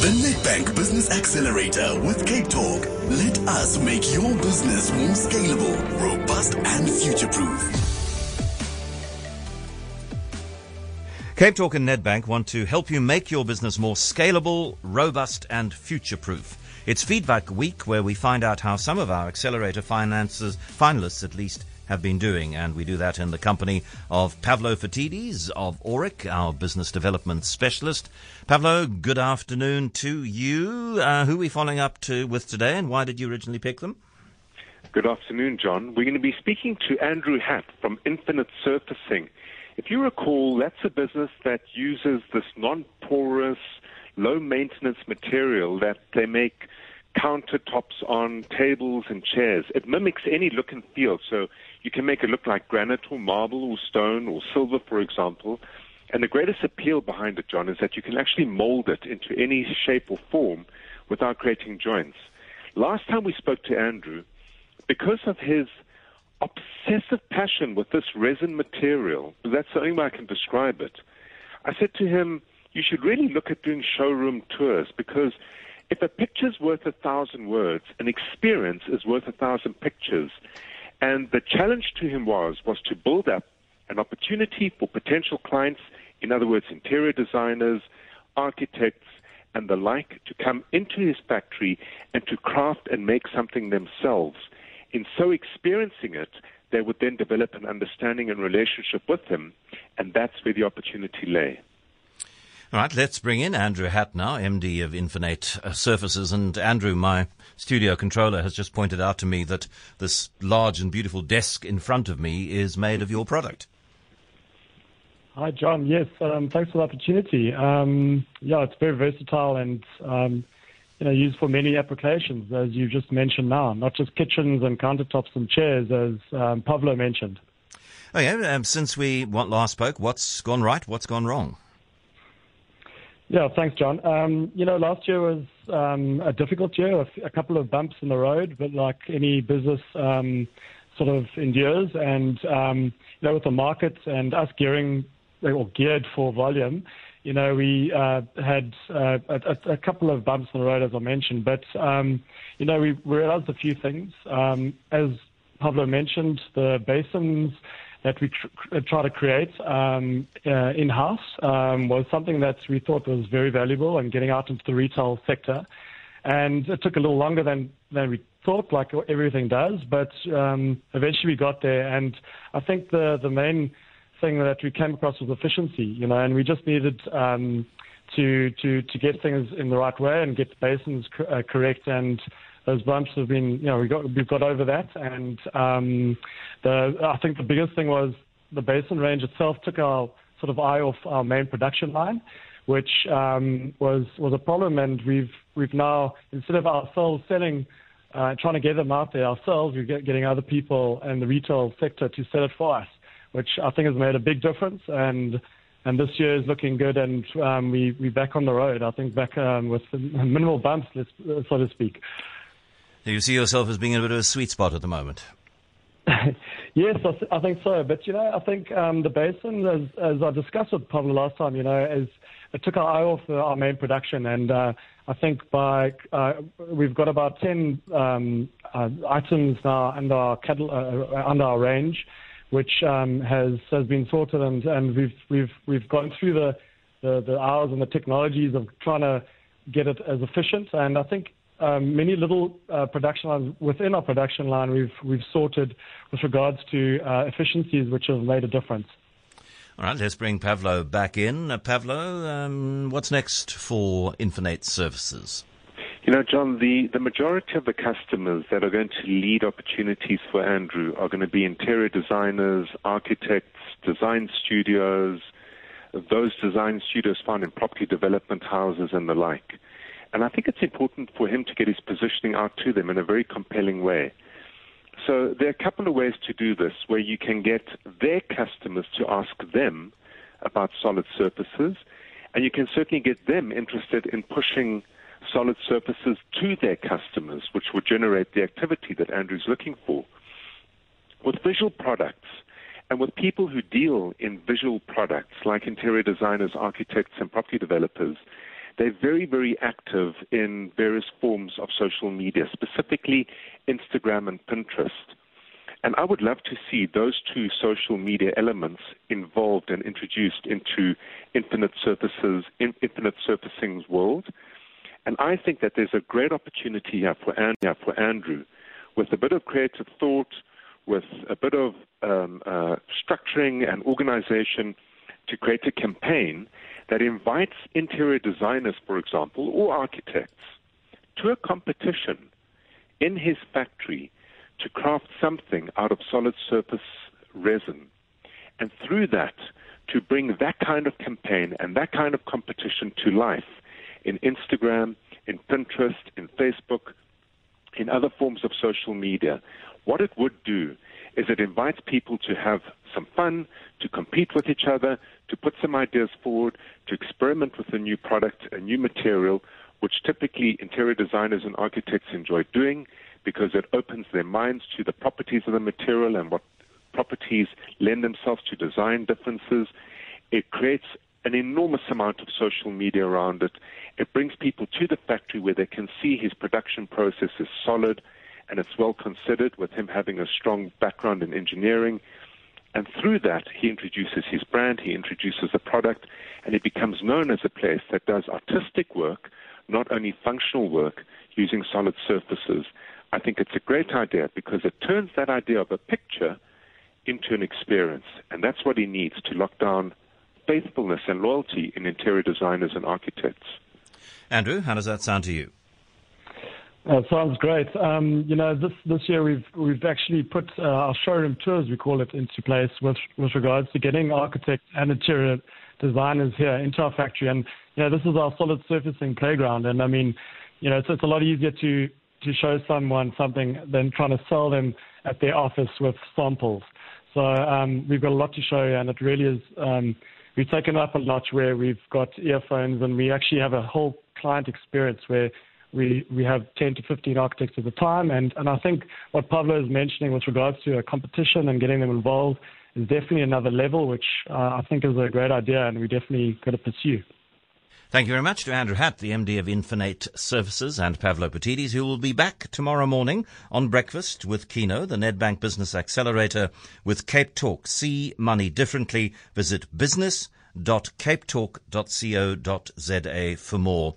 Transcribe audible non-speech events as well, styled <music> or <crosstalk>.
The Nedbank Business Accelerator with Cape Talk. Let us make your business more scalable, robust, and future proof. Cape Talk and Nedbank want to help you make your business more scalable, robust, and future proof. It's Feedback Week where we find out how some of our Accelerator finances, finalists at least, have been doing, and we do that in the company of Pavlo Phitidis of Aurik, our business development specialist. Pavlo, good afternoon to you. Uh, who are we following up to with today, and why did you originally pick them? Good afternoon, John. We're going to be speaking to Andrew Hatt from Infinite Surfacing. If you recall, that's a business that uses this non-porous, low-maintenance material that they make countertops on tables and chairs. It mimics any look and feel. So you can make it look like granite or marble or stone or silver, for example. And the greatest appeal behind it, John, is that you can actually mold it into any shape or form without creating joints. Last time we spoke to Andrew, because of his obsessive passion with this resin material, that's the only way I can describe it, I said to him, you should really look at doing showroom tours because if a picture's worth a thousand words, an experience is worth a thousand pictures. And the challenge to him was was to build up an opportunity for potential clients, in other words, interior designers, architects, and the like, to come into his factory and to craft and make something themselves. In so experiencing it, they would then develop an understanding and relationship with him, and that's where the opportunity lay. All right, let's bring in Andrew Hatt now, MD of Infinite uh, Surfaces. And Andrew, my studio controller, has just pointed out to me that this large and beautiful desk in front of me is made of your product. Hi, John. Yes, um, thanks for the opportunity. Um, yeah, it's very versatile and um, you know used for many applications, as you just mentioned now, not just kitchens and countertops and chairs, as um, Pavlo mentioned. Okay, um, since we last spoke, what's gone right? What's gone wrong? Yeah, thanks, John. Um, you know, last year was um, a difficult year, a, couple of bumps in the road, but like any business um, sort of endures. And, um, you know, with the markets and us gearing or geared for volume, you know, we uh, had uh, a, a, couple of bumps in the road, as I mentioned. But, um, you know, we realized a few things. Um, as Pablo mentioned, the basins that we tr- uh, try to create um, uh, in-house um, was something that we thought was very valuable and getting out into the retail sector. And it took a little longer than, than we thought, like everything does, but um, eventually we got there. And I think the, the main thing that we came across was efficiency, you know, and we just needed um, to, to, to get things in the right way and get the basins uh, correct and those bumps have been, you know, we got we've got over that, and um, the I think the biggest thing was the basin range itself took our sort of eye off our main production line, which um, was was a problem, and we've we've now instead of ourselves selling. Uh, trying to get them out there ourselves, we're get, getting other people in the retail sector to sell it for us, which I think has made a big difference. And and this year is looking good, and um, we we're back on the road. I think back um, with minimal bumps, so to speak. Do you see yourself as being in a bit of a sweet spot at the moment? <laughs> yes, I, th- I, think so. But you know, I think um, the basin, as, as, I discussed with Pablo last time, you know, is it took our eye off our main production, and uh, I think by uh, we've got about ten um, uh, items now under our uh, under our range, which um, has has been sorted, and, and we've we've we've gone through the, the the hours and the technologies of trying to get it as efficient, and I think many little uh, production lines within our production line we've we've sorted with regards to uh, efficiencies, which have made a difference. All right, let's bring Pavlo back in. Uh, Pavlo, um, what's next for Infinite Services? You know, John, the, the majority of the customers that are going to lead opportunities for Andrew are going to be interior designers, architects, design studios, those design studios found in property development houses and the like. And I think it's important for him to get his positioning out to them in a very compelling way. So there are a couple of ways to do this where you can get their customers to ask them about solid surfaces, and you can certainly get them interested in pushing solid surfaces to their customers, which would generate the activity that Andrew's looking for. With visual products, and with people who deal in visual products like interior designers, architects, and property developers, they're very, very active in various forms of social media, specifically Instagram and Pinterest. And I would love to see those two social media elements involved and introduced into Infinite Surfaces, Infinite Surfacing's world. And I think that there's a great opportunity here for, for Andrew with a bit of creative thought, with a bit of um, uh, structuring and organization to create a campaign that invites interior designers, for example, or architects to a competition in his factory to craft something out of solid surface resin. And through that, to bring that kind of campaign and that kind of competition to life in Instagram, in Pinterest, in Facebook, in other forms of social media, what it would do is it invites people to have some fun, to compete with each other, to put some ideas forward, to experiment with a new product, a new material, which typically interior designers and architects enjoy doing because it opens their minds to the properties of the material and what properties lend themselves to design differences. It creates an enormous amount of social media around it. It brings people to the factory where they can see his production process is solid and it's well considered with him having a strong background in engineering. And through that, he introduces his brand, he introduces the product, and it becomes known as a place that does artistic work, not only functional work, using solid surfaces. I think it's a great idea because it turns that idea of a picture into an experience. And that's what he needs to lock down faithfulness and loyalty in interior designers and architects. Andrew, how does that sound to you? Uh, sounds great. Um, you know, this this year we've we've actually put uh, our showroom tours, we call it, into place with with regards to getting architects and interior designers here into our factory. And you know, this is our solid surfacing playground. And I mean, you know, it's, it's a lot easier to to show someone something than trying to sell them at their office with samples. So um, we've got a lot to show you, and it really is. Um, we've taken up a notch where we've got earphones, and we actually have a whole client experience where we we have 10 to 15 architects at a time, and and I think what Pablo is mentioning with regards to a competition and getting them involved is definitely another level, which uh, I think is a great idea, and we definitely got to pursue. Thank you very much to Andrew Hatt, the MD of Infinite Services, and Pavlo Phitidis, who will be back tomorrow morning on Breakfast with Kieno, the Nedbank Business Accelerator, with Cape Talk. See money differently. Visit business.capetalk.co.za for more.